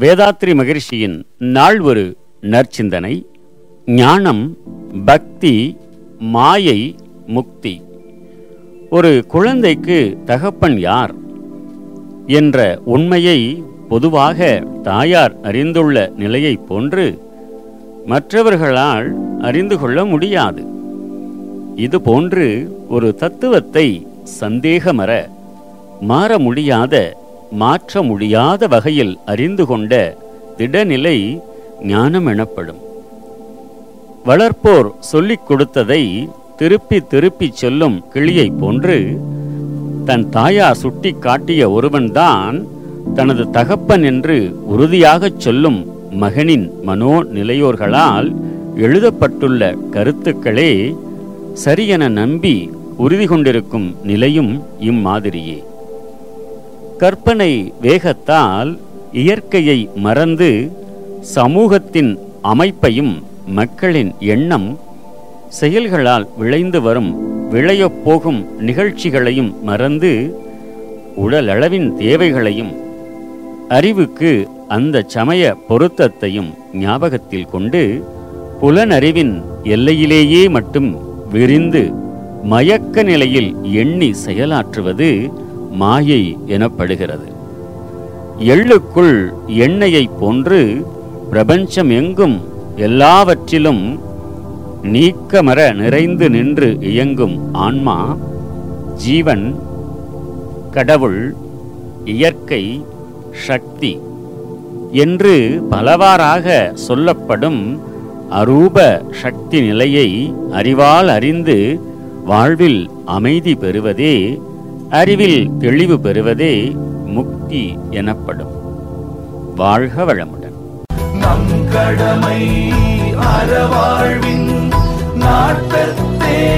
வேதாத்ரி மகிழ்ச்சியின் நாள் ஒரு நற்சிந்தனை ஞானம் பக்தி மாயை முக்தி. ஒரு குழந்தைக்கு தகப்பன் யார் என்ற உண்மையை பொதுவாக தாயார் அறிந்துள்ள நிலையைப் போன்று மற்றவர்களால் அறிந்து கொள்ள முடியாது. இது போன்று ஒரு தத்துவத்தை சந்தேகமற மாற முடியாத மாற்ற முடியாத வகையில் அறிந்து கொண்ட திடநிலை ஞானம் எனப்படும் வளர்ப்போர் சொல்லிக் கொடுத்ததை திருப்பி திருப்பிச் சொல்லும் கிளியைப் போன்று தன் தாயார் சுட்டி காட்டிய ஒருவன்தான் தனது தகப்பன் என்று உறுதியாகச் சொல்லும் மகனின் மனோ நிலையோர்களால் எழுதப்பட்டுள்ள கருத்துக்களே சரியென நம்பி உறுதி கொண்டிருக்கும் நிலையும் இம்மாதிரியே. கற்பனை வேகத்தால் இயற்கையை மறந்து சமூகத்தின் அமைப்பையும் மக்களின் எண்ணம் செயல்களால் விளைந்து வரும் விளையப் போகும் நிகழ்ச்சிகளையும் மறந்து உடலளவின் தேவைகளையும் அறிவுக்கு அந்த சமய பொருத்தத்தையும் ஞாபகத்தில் கொண்டு புலனறிவின் எல்லையிலேயே மட்டும் விரிந்து மயக்க நிலையில் எண்ணி செயலாற்றுவது மாயை எனப்படுகிறது. எள்ளுக்குள் எண்ணெயைப் போன்று பிரபஞ்சம் எங்கும் எல்லாவற்றிலும் நீக்கமர நிறைந்து நின்று இயங்கும் ஆன்மா ஜீவன் கடவுள் இயற்கை சக்தி என்று பலவாறாக சொல்லப்படும் அரூப சக்தி நிலையை அறிவால் அறிந்து வாழ்வில் அமைதி பெறுவதே அறிவில் தெளிவு பெறுவதே முக்தி எனப்படும். வாழ்க வளமுடன். நம் கடமை அறவாழ்வின் நாட்டத்தே.